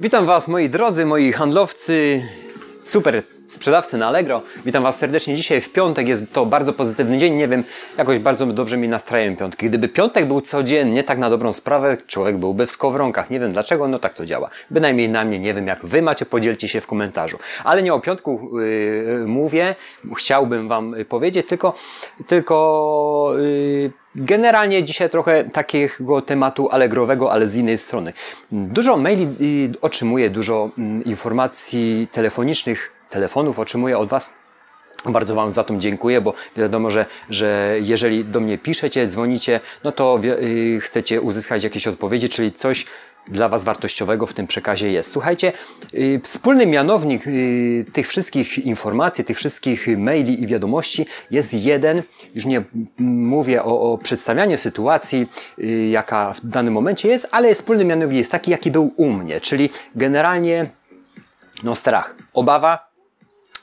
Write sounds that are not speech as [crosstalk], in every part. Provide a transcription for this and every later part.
Witam Was, moi drodzy, moi handlowcy, super sprzedawcy na Allegro. Witam Was serdecznie. Dzisiaj w piątek jest to bardzo pozytywny dzień. Nie wiem, jakoś bardzo dobrze mi nastrajają piątki. Gdyby piątek był codziennie, tak na dobrą sprawę, człowiek byłby w skowronkach. Nie wiem dlaczego, no tak to działa. Bynajmniej na mnie, nie wiem jak Wy macie, podzielcie się w komentarzu. Ale nie o piątku yy, mówię, chciałbym Wam powiedzieć, tylko, tylko yy, Generalnie dzisiaj trochę takiego tematu allegrowego, ale z innej strony. Dużo maili y, otrzymuję, dużo mm, informacji telefonicznych, telefonów otrzymuję od Was. Bardzo Wam za to dziękuję, bo wiadomo, że, że jeżeli do mnie piszecie, dzwonicie, no to yy, chcecie uzyskać jakieś odpowiedzi, czyli coś dla Was wartościowego w tym przekazie jest. Słuchajcie, yy, wspólny mianownik yy, tych wszystkich informacji, tych wszystkich maili i wiadomości jest jeden. Już nie mówię o, o przedstawianiu sytuacji, jaka w danym momencie jest, ale wspólny mianownik jest taki, jaki był u mnie, czyli generalnie no strach, obawa,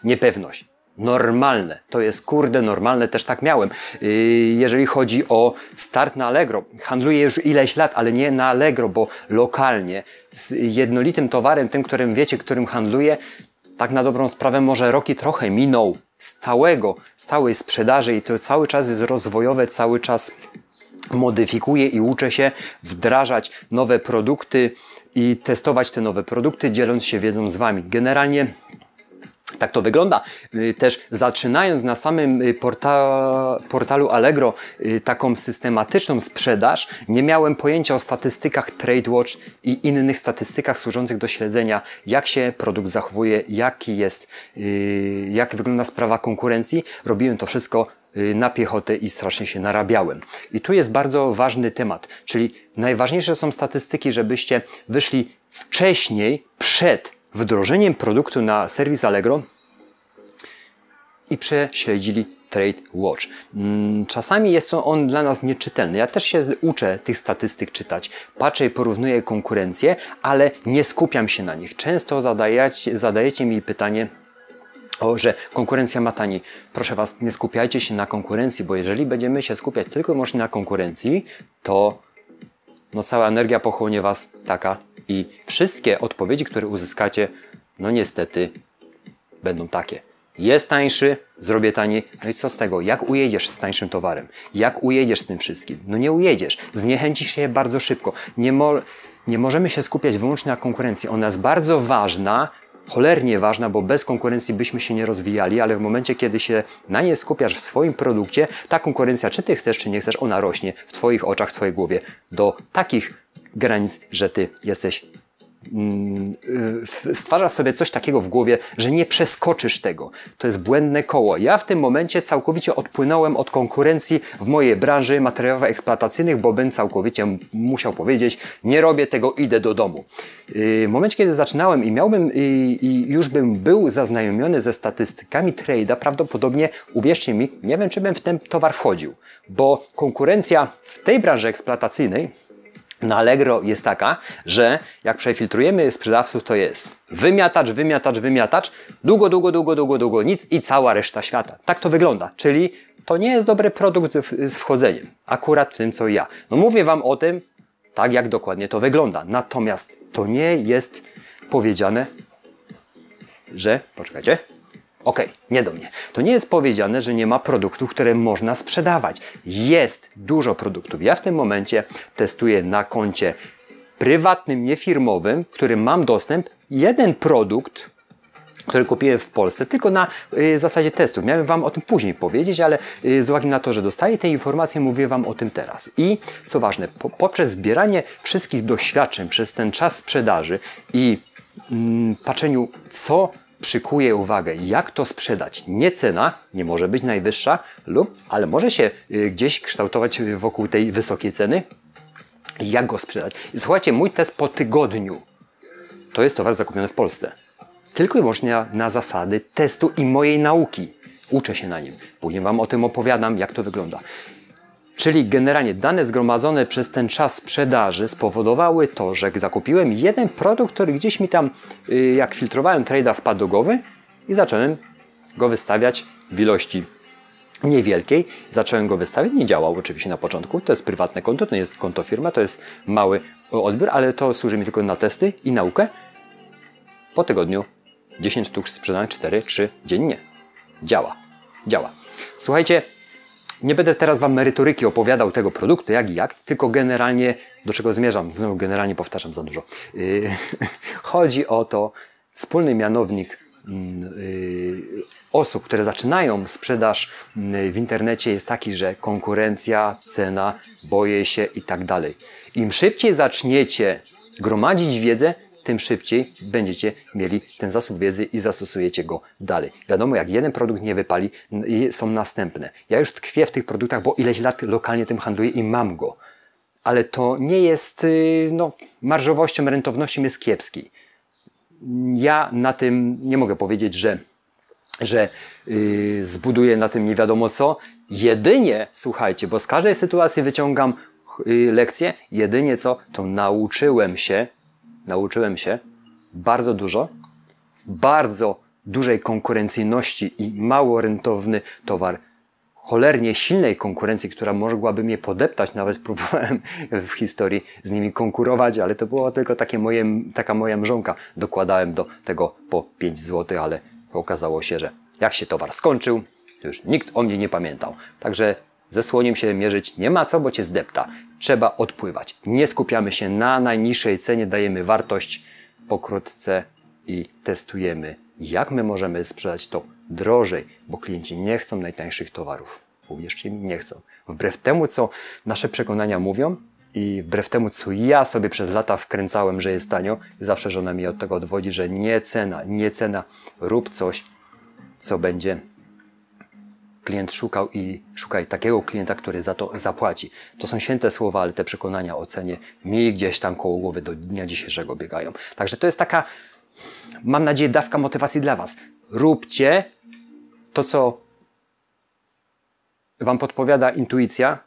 niepewność normalne. To jest kurde normalne, też tak miałem. Yy, jeżeli chodzi o start na Allegro, handluję już ileś lat, ale nie na Allegro, bo lokalnie, z jednolitym towarem, tym, którym wiecie, którym handluję, tak na dobrą sprawę może rok i trochę minął stałego, stałej sprzedaży i to cały czas jest rozwojowe, cały czas modyfikuję i uczę się wdrażać nowe produkty i testować te nowe produkty, dzieląc się wiedzą z Wami. Generalnie tak to wygląda. Y, też zaczynając na samym y, porta, portalu Allegro y, taką systematyczną sprzedaż, nie miałem pojęcia o statystykach TradeWatch i innych statystykach służących do śledzenia, jak się produkt zachowuje, jaki jest, jak wygląda sprawa konkurencji. Robiłem to wszystko na piechotę i strasznie się narabiałem. I tu jest bardzo ważny temat, czyli najważniejsze są statystyki, żebyście wyszli wcześniej, przed wdrożeniem produktu na serwis Allegro i prześledzili Trade Watch. Mm, czasami jest on dla nas nieczytelny. Ja też się uczę tych statystyk czytać. Patrzę i porównuję konkurencję, ale nie skupiam się na nich. Często zadajecie, zadajecie mi pytanie, o, że konkurencja ma taniej. Proszę Was, nie skupiajcie się na konkurencji, bo jeżeli będziemy się skupiać tylko i wyłącznie na konkurencji, to no cała energia pochłonie Was taka i wszystkie odpowiedzi, które uzyskacie, no niestety będą takie. Jest tańszy, zrobię taniej. No i co z tego? Jak ujedziesz z tańszym towarem? Jak ujedziesz z tym wszystkim? No nie ujedziesz. Zniechęcisz się bardzo szybko. Nie, mo nie możemy się skupiać wyłącznie na konkurencji. Ona jest bardzo ważna, cholernie ważna, bo bez konkurencji byśmy się nie rozwijali, ale w momencie, kiedy się na nie skupiasz w swoim produkcie, ta konkurencja, czy ty chcesz, czy nie chcesz, ona rośnie w twoich oczach, w twojej głowie do takich granic, że ty jesteś mm, y, stwarzasz sobie coś takiego w głowie, że nie przeskoczysz tego. To jest błędne koło. Ja w tym momencie całkowicie odpłynąłem od konkurencji w mojej branży materiałów eksploatacyjnych, bo bym całkowicie musiał powiedzieć, nie robię tego, idę do domu. Y, w momencie, kiedy zaczynałem i miałbym i, i już bym był zaznajomiony ze statystykami trade'a, prawdopodobnie, uwierzcie mi, nie wiem, czy bym w ten towar wchodził, bo konkurencja w tej branży eksploatacyjnej na Allegro jest taka, że jak przefiltrujemy sprzedawców, to jest wymiatacz, wymiatacz, wymiatacz, długo, długo, długo, długo, długo, nic i cała reszta świata. Tak to wygląda. Czyli to nie jest dobry produkt z wchodzeniem. Akurat w tym, co ja. No mówię Wam o tym, tak jak dokładnie to wygląda. Natomiast to nie jest powiedziane, że, poczekajcie, Ok, nie do mnie. To nie jest powiedziane, że nie ma produktów, które można sprzedawać. Jest dużo produktów. Ja w tym momencie testuję na koncie prywatnym, niefirmowym, którym mam dostęp, jeden produkt, który kupiłem w Polsce, tylko na y, zasadzie testów. Miałem Wam o tym później powiedzieć, ale y, z uwagi na to, że dostaję te informacje, mówię Wam o tym teraz. I co ważne, po, poprzez zbieranie wszystkich doświadczeń przez ten czas sprzedaży i mm, patrzeniu, co przykuje uwagę, jak to sprzedać. Nie cena, nie może być najwyższa, lub, ale może się y, gdzieś kształtować wokół tej wysokiej ceny. Jak go sprzedać? Słuchajcie, mój test po tygodniu to jest towar zakupiony w Polsce. Tylko i wyłącznie na, na zasady testu i mojej nauki. Uczę się na nim. Później Wam o tym opowiadam, jak to wygląda. Czyli generalnie dane zgromadzone przez ten czas sprzedaży spowodowały to, że zakupiłem jeden produkt, który gdzieś mi tam, y, jak filtrowałem trade'a, wpadł do głowy i zacząłem go wystawiać w ilości niewielkiej. Zacząłem go wystawiać, nie działał oczywiście na początku. To jest prywatne konto, to nie jest konto firma, to jest mały odbiór, ale to służy mi tylko na testy i naukę. Po tygodniu 10 sztuk sprzedane, 4, 3 dziennie. Działa. Działa. Słuchajcie, nie będę teraz Wam merytoryki opowiadał tego produktu, jak i jak, tylko generalnie, do czego zmierzam, znowu generalnie powtarzam za dużo. Yy, [laughs] chodzi o to, wspólny mianownik yy, osób, które zaczynają sprzedaż yy, w internecie jest taki, że konkurencja, cena, boję się i tak dalej. Im szybciej zaczniecie gromadzić wiedzę, tym szybciej będziecie mieli ten zasób wiedzy i zastosujecie go dalej. Wiadomo, jak jeden produkt nie wypali, są następne. Ja już tkwię w tych produktach, bo ileś lat lokalnie tym handluję i mam go. Ale to nie jest, y, no, marżowością, rentownością jest kiepski. Ja na tym nie mogę powiedzieć, że że yy, zbuduję na tym nie wiadomo co. Jedynie, słuchajcie, bo z każdej sytuacji wyciągam yy, lekcję, jedynie co, to nauczyłem się nauczyłem się bardzo dużo, bardzo dużej konkurencyjności i mało rentowny towar, cholernie silnej konkurencji, która mogłaby mnie podeptać, nawet [laughs] próbowałem w historii z nimi konkurować, ale to było tylko takie moje, taka moja mrzonka. Dokładałem do tego po 5 zł, ale okazało się, że jak się towar skończył, to już nikt o mnie nie pamiętał. Także ze słoniem się mierzyć nie ma co, bo cię zdepta. Trzeba odpływać. Nie skupiamy się na najniższej cenie, dajemy wartość pokrótce i testujemy, jak my możemy sprzedać to drożej, bo klienci nie chcą najtańszych towarów. Uwierzcie mi, nie chcą. Wbrew temu, co nasze przekonania mówią i wbrew temu, co ja sobie przez lata wkręcałem, że jest tanio, zawsze żona mi od tego odwodzi, że nie cena, nie cena, rób coś, co będzie klient szukał i szukaj takiego klienta, który za to zapłaci. To są święte słowa, ale te przekonania o cenie mi gdzieś tam koło głowy do dnia dzisiejszego biegają. Także to jest taka, mam nadzieję, dawka motywacji dla Was. Róbcie to, co Wam podpowiada intuicja,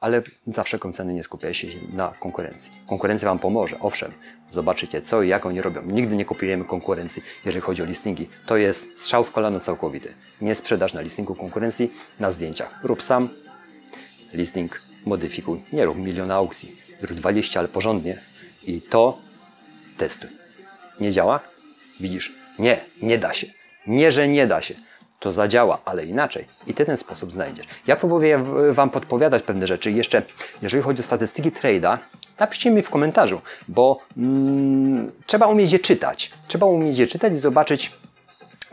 ale zawsze koncerny nie skupiają się na konkurencji. Konkurencja Wam pomoże, owszem, zobaczycie co i jak oni robią. Nigdy nie kopiujemy konkurencji, jeżeli chodzi o listingi. To jest strzał w kolano całkowity. Nie sprzedaż na listingu konkurencji na zdjęciach. Rób sam listing, modyfikuj. Nie rób miliona aukcji, zrób 20, ale porządnie i to testuj. Nie działa? Widzisz? Nie, nie da się. Nie, że nie da się to zadziała, ale inaczej. I ty ten sposób znajdziesz. Ja próbuję Wam podpowiadać pewne rzeczy. Jeszcze, jeżeli chodzi o statystyki trade'a, napiszcie mi w komentarzu, bo mm, trzeba umieć je czytać. Trzeba umieć je czytać i zobaczyć,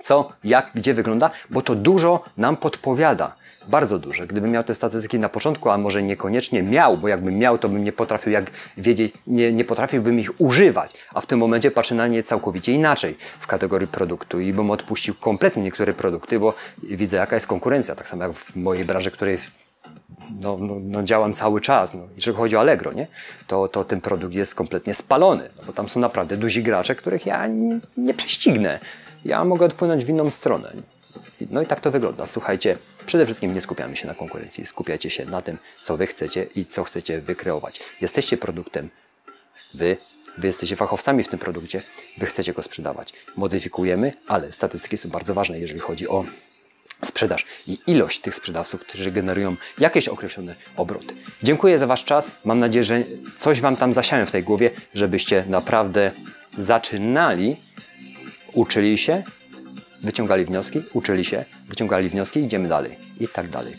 co, jak, gdzie wygląda, bo to dużo nam podpowiada. Bardzo duże. Gdybym miał te statystyki na początku, a może niekoniecznie miał, bo jakbym miał, to bym nie potrafił jak wiedzieć, nie, nie potrafiłbym ich używać. A w tym momencie patrzę na nie całkowicie inaczej w kategorii produktu i bym odpuścił kompletnie niektóre produkty, bo widzę jaka jest konkurencja. Tak samo jak w mojej branży, której no, no, no, działam cały czas. No, jeżeli chodzi o Allegro, nie? To, to ten produkt jest kompletnie spalony, no, bo tam są naprawdę duzi gracze, których ja nie prześcignę. Ja mogę odpłynąć w inną stronę. No i tak to wygląda. Słuchajcie, przede wszystkim nie skupiamy się na konkurencji, skupiacie się na tym, co wy chcecie i co chcecie wykreować. Jesteście produktem, wy, wy jesteście fachowcami w tym produkcie, wy chcecie go sprzedawać. Modyfikujemy, ale statystyki są bardzo ważne, jeżeli chodzi o sprzedaż i ilość tych sprzedawców, którzy generują jakieś określone obroty. Dziękuję za Wasz czas. Mam nadzieję, że coś Wam tam zasiałem w tej głowie, żebyście naprawdę zaczynali, uczyli się wyciągali wnioski, uczyli się, wyciągali wnioski, idziemy dalej i tak dalej.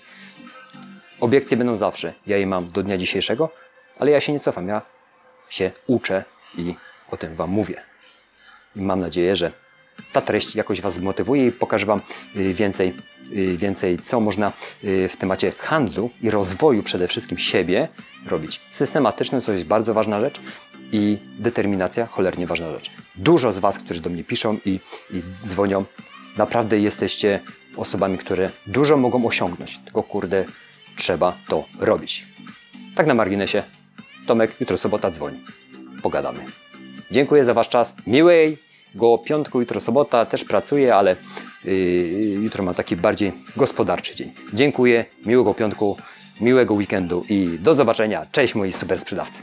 Obiekcje będą zawsze. Ja je mam do dnia dzisiejszego, ale ja się nie cofam. Ja się uczę i o tym Wam mówię. I mam nadzieję, że ta treść jakoś Was zmotywuje i pokaże Wam y, więcej, y, więcej, co można y, w temacie handlu i rozwoju przede wszystkim siebie robić. Systematycznym, co jest bardzo ważna rzecz i determinacja, cholernie ważna rzecz. Dużo z Was, którzy do mnie piszą i, i dzwonią, naprawdę jesteście osobami, które dużo mogą osiągnąć, tylko kurde, trzeba to robić. Tak na marginesie, Tomek, jutro sobota dzwoni. Pogadamy. Dziękuję za Wasz czas. Miłej go piątku, jutro sobota, też pracuję, ale yy, jutro mam taki bardziej gospodarczy dzień. Dziękuję, miłego piątku, miłego weekendu i do zobaczenia. Cześć moi super sprzedawcy.